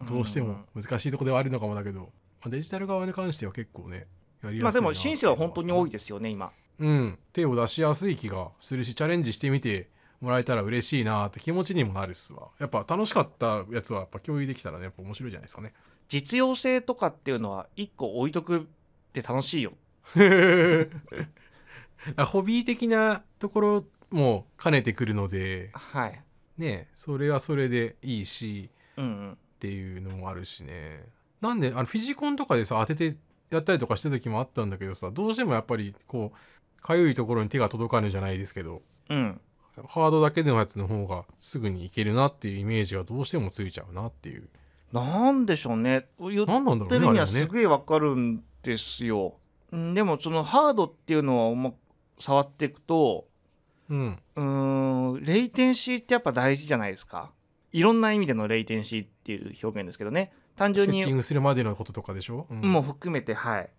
A: どうしても難しいところではあるのかもだけど、まあ、デジタル側に関しては結構ねやりやすいな。
B: まあでもシンセは本当に多い
A: で
B: ですよね今。
A: うん。手を出しやすい気がするしチャレンジしてみてもらえたら嬉しいなって気持ちにもなるっすわ。やっぱ楽しかったやつはやっぱ共有できたらねやっぱ面白いじゃないですかね。
B: 実用性とかっていうのは一個置いとくって楽しいよ。
A: ホビー的なところも兼ねてくるので
B: はい。
A: ねそれはそれでいいし
B: うんうん。
A: っていうのもあるしねなんであのフィジコンとかでさ当ててやったりとかした時もあったんだけどさどうしてもやっぱりこうかゆいところに手が届かぬじゃないですけど
B: うん。
A: ハードだけのやつの方がすぐにいけるなっていうイメージがどうしてもついちゃうなっていう
B: なんでしょうね。言ってるにはすげえわかるんですよ。うんでもそのハードっていうのはま触っていくと
A: うん
B: うーんレイテンシーってやっぱ大事じゃないですか。いろんな意味でのレイテンシーっていう表現ですけどね。単純に
A: セッティングするまでのこととかでしょ、うん
B: も含めてはい。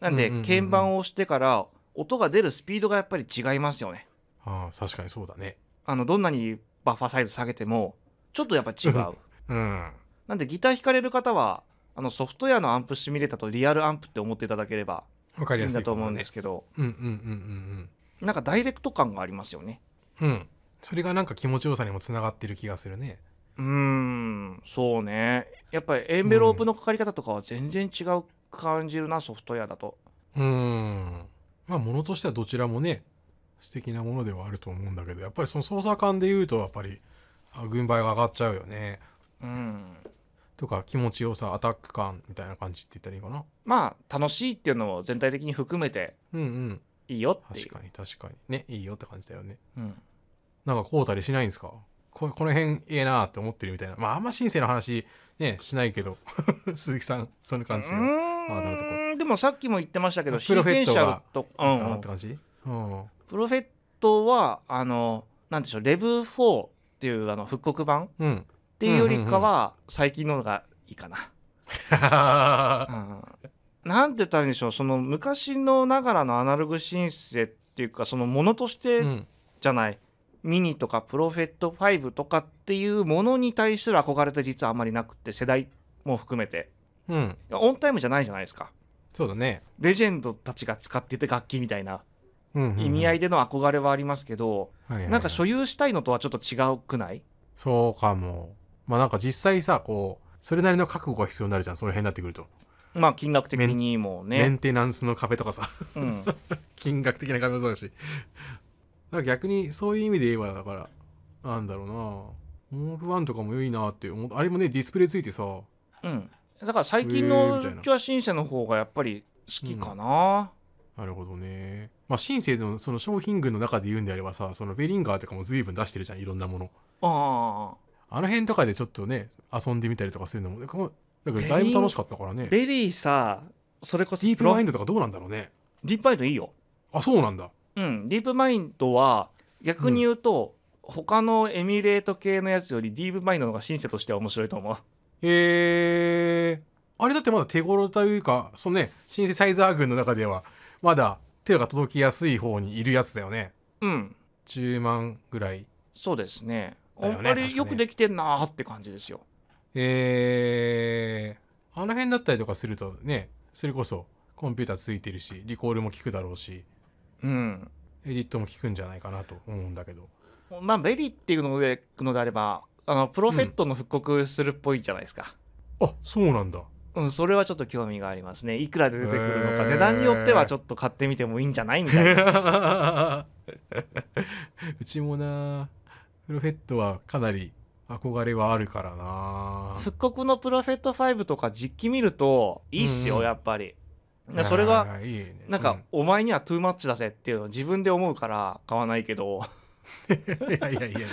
B: なんで、
A: うんうんうんうん
B: 鍵盤を押してから音が出るスピードがやっぱり違いますよね。
A: ああ確かにそうだね
B: あのどんなにバッファーサイズ下げてもちょっとやっぱ違う。
A: うん
B: なんでギター弾かれる方はあのソフトウェアのアンプシミュレーターとリアルアンプって思っていただければ
A: わかりやすい
B: いいんだと思うん
A: ね
B: ですけど、
A: うんうんうんうん
B: なんかダイレクト感がありますよね。
A: うん。うんそれがなんか気持ちよさにもつながってる気がするね。
B: うーん。そうね。やっぱりエンベロープのかかり方とかは全然違う感じるな、ソフトウェアだと。
A: うん。まあものとしてはどちらもね素敵なものではあると思うんだけどやっぱりその操作感で言うとやっぱりあ軍配が上がっちゃうよね。
B: うん。
A: とか気持ちよさアタック感みたいな感じって言ったらいいかな。
B: まあ楽しいっていうのを全体的に含めて
A: うんうん
B: いいよって。いう。
A: 確かに確かに。ねいいよって感じだよね。
B: うん。
A: なんかこうたりしないんですか？ここの辺ええなって思ってるみたいな。まああんまシンセの話ねしないけど。鈴木さんそんな感じであな
B: でもさっきも言ってましたけど
A: プロフェットが
B: と、うんうん
A: あって感じ？うん。
B: プロフェットはあのなんでしょうレブ4っていうあの復刻版？
A: うん。
B: っていうよりかは最近のがいいかな。うんなんて言ったらいいんでしょう。その昔のながらのアナログシンセっていうかそのものとして
A: うん。
B: じゃない、ミニとかプロフェット5とかっていうものに対する憧れって実はあんまりなくって世代も含めて。
A: うん。
B: オンタイムじゃないじゃないですか。
A: そうだね。
B: レジェンドたちが使ってた楽器みたいな
A: うんうんうん。
B: 意味合いでの憧れはありますけど、なんか所有したいのとはちょっと違うくない？
A: そうかも。まあなんか実際さこうそれなりの覚悟が必要になるじゃん。その辺になってくると、
B: まあ金額的にも
A: メ
B: ね、
A: ンテナンスの壁とかさ。
B: うん、
A: 金額的な壁もそうだし。だから逆にそういう意味で言えばだからなんだろうな。モール1とかもいいなって思う。あれもねディスプレイついてさ。
B: うん、だから最近のうちはシンセの方がやっぱり好きかな、
A: なるほどね。まあシンセのその商品群の中で言うんであればさそのベリンガーとかも随分出してるじゃんいろんなもの。
B: あ
A: あの辺とかでちょっとね遊んでみたりとかするのもだからだいぶ楽しかったからね。
B: あベリーさそれこそ
A: ディープマインドとかどうなんだろうね。
B: ディープマインドいいよ。
A: あそうなんだ。
B: うんディープマインドは逆に言うと、他のエミュレート系のやつよりディープマインドの方がシンセとしては面白いと思う。
A: へえあれだってまだ手頃というかそのねシンセサイザー群の中ではまだ手が届きやすい方にいるやつだよね。
B: うん。
A: 10万ぐらい。
B: そうですね。
A: だよね
B: やっぱりよくできてんなーって感じですよ
A: えー、あの辺だったりとかするとねそれこそコンピューターついてるしリコールも効くだろうし
B: うん。
A: エディットも効くんじゃないかなと思うんだけど。
B: まあベリーっていうのでのであればあのプロフェットの復刻するっぽいじゃないですか、
A: あそうなんだ。
B: うん、それはちょっと興味がありますね。いくらで出てくるのか、値段によってはちょっと買ってみてもいいんじゃないみたいな。
A: うちもなプロフェットはかなり憧れはあるからな。
B: 復刻のプロフェット5とか実機見るといいっすよ、
A: うんうん。
B: やっぱり。でそれがなんか、お前にはトゥーマッチだぜっていうのを自分で思うから買わないけど。
A: う んいやいやいやいやいや。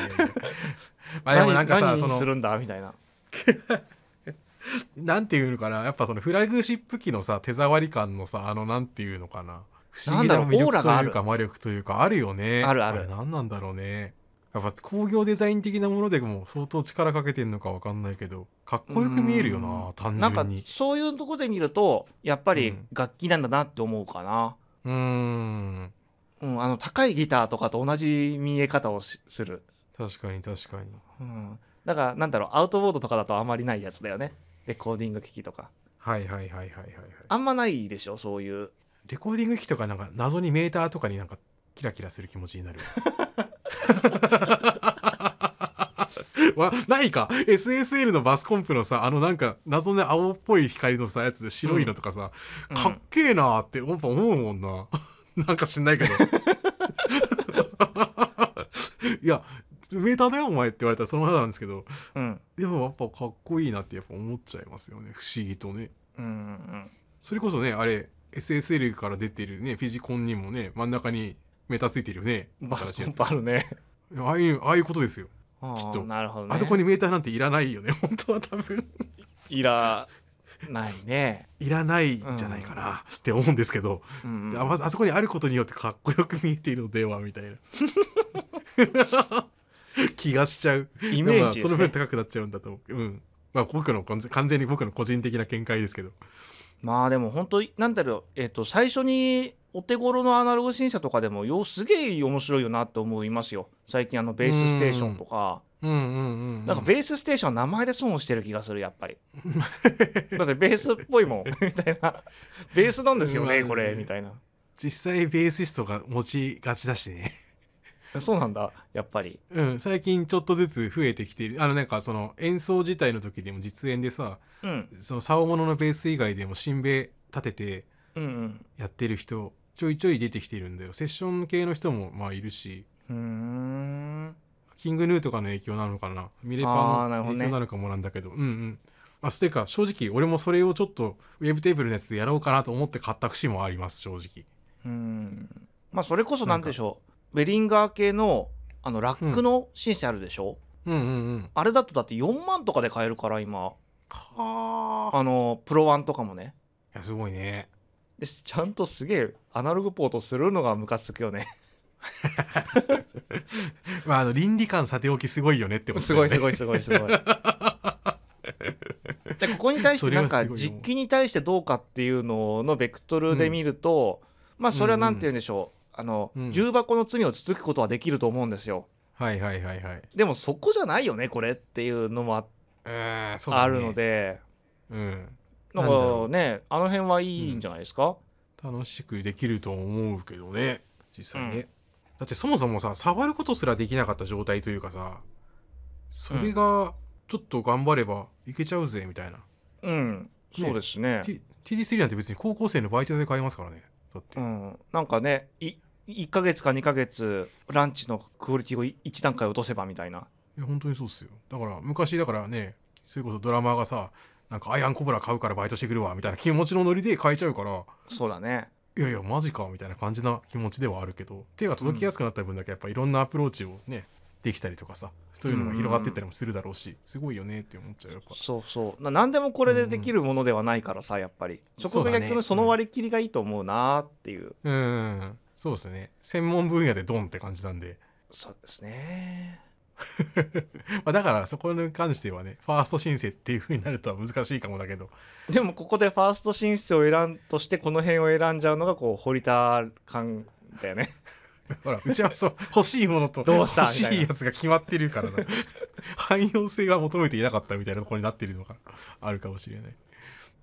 A: まあでもなんかさ
B: 何するんだ？みたいな。
A: なんていうのかな？やっぱそのフラグシップ機のさ手触り感のさあのなんていうのかな？不思議な魅力というか魔力というかあるよね。
B: あるある。
A: れ何なんだろうねやっぱ工業デザイン的なものでも相当力かけてんのかわかんないけどかっこよく見えるよ
B: うん。
A: な単
B: なんか
A: 純に
B: そういうとこで見るとやっぱり
A: うん。
B: 楽器なんだなって思うかな、
A: うーん。
B: うん、あの高いギターとかと同じ見え方をしする、
A: 確かに確かに。
B: うん、だからなんだろうアウトボードとかだとあんまりないやつだよね。レコーディング機器とか。
A: はいはいはいはいはいはい。
B: あんまないでしょそういう。
A: レコーディング機とかなんか謎にメーターとかになんかキラキラする気持ちになる わないか。SSL のバスコンプのさあのなんか謎の青っぽい光のさやつで白いのとかさ、
B: うん。
A: かっけえなーってやっぱ思うもんな。なんか知んないけど。いやメーターだよお前って言われたらそのままなんですけど。
B: うん。
A: でもやっぱかっこいいなってやっぱ思っちゃいますよね。不思議とね。
B: うんうん
A: それこそねあれ SSL から出てるねフィジコンにもね真ん中にメーターついてるよね。
B: バスコン
A: 新しいやつ。
B: プあるね。
A: ああいうああいうことですよ、きっと。
B: なるほどね。
A: あそこにメーターなんていらないよね。本当は多分。
B: いらないね、
A: いらないんじゃないかなって思うんですけど、
B: うん
A: あまあそこにあることによってかっこよく見えているのではみたいな。気がしちゃう。
B: イメージ
A: まあその分高くなっちゃうんだと思う。うん。まあ僕の完全に僕の個人的な見解ですけど
B: まあでも本当なんだろうえっ、と最初にお手頃のアナログ審査とかでもよすげえ面白いよなって思いますよ。最近あのベースステーションとか。なんかベースステーション名前で損をしてる気がするやっぱり。だってベースっぽいもん。みたいな。ベースなんですよね
A: まあ
B: これみたいな。
A: 実際ベーシストが持ちがちだしね
B: そうなんだやっぱり。
A: うん、最近ちょっとずつ増えてきている。あのなんかその演奏自体の時でも実演でさ
B: うん。
A: その竿物のベース以外でも新ベ立てて
B: うんうん。
A: やってる人ちょいちょい出てきてるんだよ。セッション系の人もまあいるし。
B: うーん。
A: キングヌーとかの影響なのかな。ミレ
B: あ
A: パの影響なのかもなんだけど。うんうん。あそれか正直俺もそれをちょっとウェブテーブルのやつでやろうかなと思って買った節もあります正直。
B: うん。まあそれこそなんでしょうウェリンガー系のあのラックのシンセあるでしょ、
A: うんうんうん。
B: あれだとだって4万とかで買えるから今。
A: かあ。
B: あのプロワンとかもね。
A: いやすごいね。
B: でちゃんとすげえアナログポートするのがムカつくよね。
A: まああの倫理観さておきすごいよねってことね。
B: ごいすごいすごいすごい。でここに対してなんか実機に対してどうかっていうののベクトルで見ると、まあそれはなんて言うんでしょう、あの、
A: うん。
B: 重箱の罪をつつくことはできると思うんですよ。
A: はいはいはいはい。
B: でもそこじゃないよねこれっていうのもあ
A: えー、ね。
B: あるので。
A: うん。なんだろ
B: らねあの辺はいいんじゃないですか、
A: 楽しくできると思うけどね実際ね、
B: うん。
A: だってそもそもさ触ることすらできなかった状態というかさそれがちょっと頑張ればいけちゃうぜみたいな、
B: うん、そうですね。
A: T- TD3 なんて別に高校生のバイトで買えますからね。だって、
B: うん、なんかねい1ヶ月か2ヶ月ランチのクオリティを1段階落とせばみたいな。い
A: や本当にそうっすよ。だから昔だからねそれこそドラマーがさなんかアイアンコブラ買うからバイトしてくるわみたいな気持ちのノリで買えちゃうから。
B: そうだね。
A: いやいやマジかみたいな感じな気持ちではあるけど手が届きやすくなった分だけやっぱいろんなアプローチをねできたりとかさそういうのが広がっていったりもするだろうしすごいよねって思っちゃうやっぱ。
B: そうそう。な何でもこれでできるものではないからさやっぱり。そこが逆にその割り切りがいいと思うなっていう、
A: うんそうですね。専門分野でドンって感じなんで、
B: そうですね。
A: まあ、だからそこに関してはねファースト申請っていう風になるとは難しいかもだけど。
B: でもここでファースト進出を選んとしてこの辺を選んじゃうのがこう堀田感だよね。
A: ほらうちはそう欲しいものと
B: どうした？
A: 欲し
B: い
A: やつが決まってるからな。汎用性が求めていなかったみたいなところになってるのがあるかもしれない。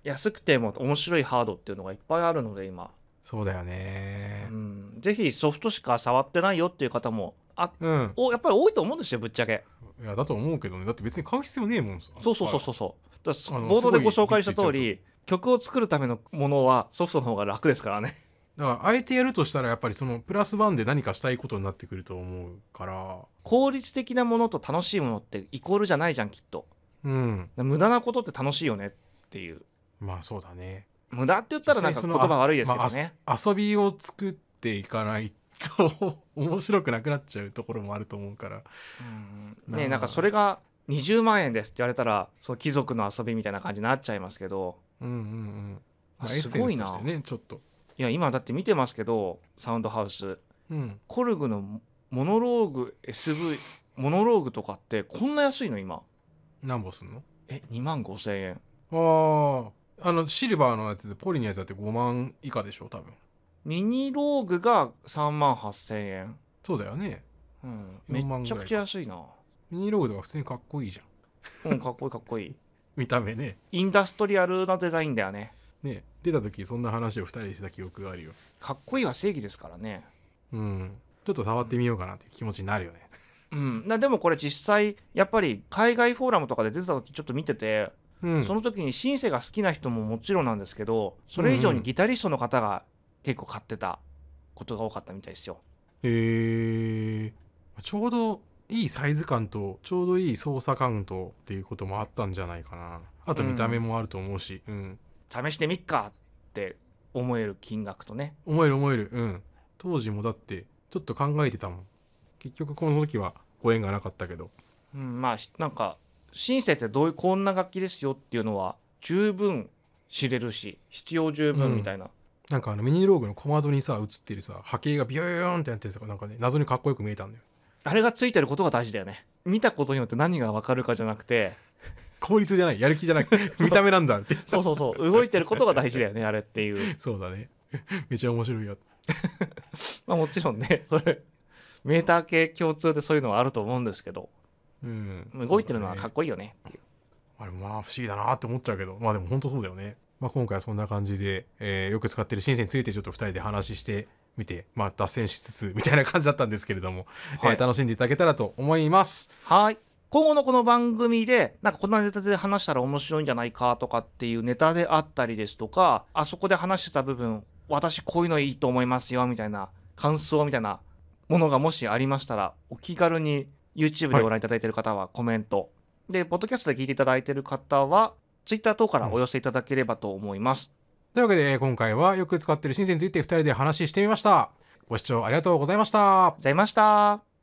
B: 安くても面白いハードっていうのがいっぱいあるので今、
A: そうだよね。
B: うん、ぜひソフトしか触ってないよっていう方もあ
A: うん。
B: おやっぱり多いと思うんですよぶっちゃけ。
A: いやだと思うけどね。だって別に買う必要ねえもんさ。
B: そうそうそうそう。そうだから
A: あの
B: ボードでご紹介した通り曲を作るためのものはソフトの方が楽ですからね。
A: だからあえてやるとしたらやっぱりそのプラスワンで何かしたいことになってくると思うから。
B: 効率的なものと楽しいものってイコールじゃないじゃんきっと。
A: うん。
B: 無駄なことって楽しいよねっていう。
A: まあそうだね
B: 無駄って言ったらなんか言葉悪いですけどね、
A: まあ遊びを作っていかないと面白くなくなっちゃうところもあると思うから。
B: うん。ねなんかそれが20万円ですって言われたらその貴族の遊びみたいな感じになっちゃいますけど。
A: うんうんうん、まあ、
B: すごいな。
A: ねちょっと。
B: いや今だって見てますけどサウンドハウス。
A: うん。
B: コルグのモノローグ SV モノローグとかってこんな安いの今？
A: 何本すんの？
B: え2万5千円。
A: あああのシルバーのやつでポリのやつだって5万以下でしょ多分。
B: ミニローグが3万8千円、
A: そうだよね。
B: うん、め
A: 4万
B: っちゃくちゃ安いな。
A: ミニローグとか普通にかっこいいじゃん。
B: うんかっこいいかっこいい。
A: 見た目ね。
B: インダストリアルなデザインだよね。
A: ね。出た時そんな話を2人でした記憶があるよ。
B: かっこいいは正義ですからね。
A: うん。ちょっと触ってみようかなっていう気持ちになるよね。
B: うん。なでもこれ実際やっぱり海外フォーラムとかで出た時ちょっと見てて、
A: うん。
B: その時にシンセが好きな人ももちろんなんですけどそれ以上にギタリストの方が結構買ってたことが多かったみたいですよ。
A: へえちょうどいいサイズ感とちょうどいい操作感とっていうこともあったんじゃないかな。あと見た目もあると思うし、うん。
B: 試してみっかって思える金額とね。
A: 思える思える。うん。当時もだってちょっと考えてたもん。結局この時はご縁がなかったけど。
B: うん、まあしなんかシンセってどういうこんな楽器ですよっていうのは十分知れるし必要十分みたいな、
A: なんかあのミニローグの小窓にさ映ってるさ波形がビヨヨヨンってやってるやつがなんかね謎にかっこよく見えたんだよ。
B: あれがついてることが大事だよね。見たことによって何が分かるかじゃなくて。
A: 効率じゃない。やる気じゃなく 見た目なんだって。
B: そうそうそう。動いてることが大事だよね あれっていう。
A: そうだね。めちゃ面白いや
B: まあもちろんねそれメーター系共通でそういうのはあると思うんですけど
A: うん。
B: 動いてるのはかっこいいよね。っていう
A: あれまあ不思議だなって思っちゃうけど。まあでも本当そうだよね、まあ、今回はそんな感じで、えーよく使ってるシンセについてちょっと2人で話してみてまあ脱線しつつみたいな感じだったんですけれども、
B: はい。
A: えー楽しんでいただけたらと思います。
B: はい。今後のこの番組でなんかこんなネタで話したら面白いんじゃないかとかっていうネタであったりですとかあそこで話してた部分私こういうのいいと思いますよみたいな感想みたいなものがもしありましたらお気軽に YouTube でご覧いただいている方はコメント、でポッドキャストで聞いていただいている方は Twitter 等からお寄せいただければと思います、
A: というわけでえー今回はよく使ってるシンセについて2人で話してみました。ご視聴ありがとうございました。
B: ございました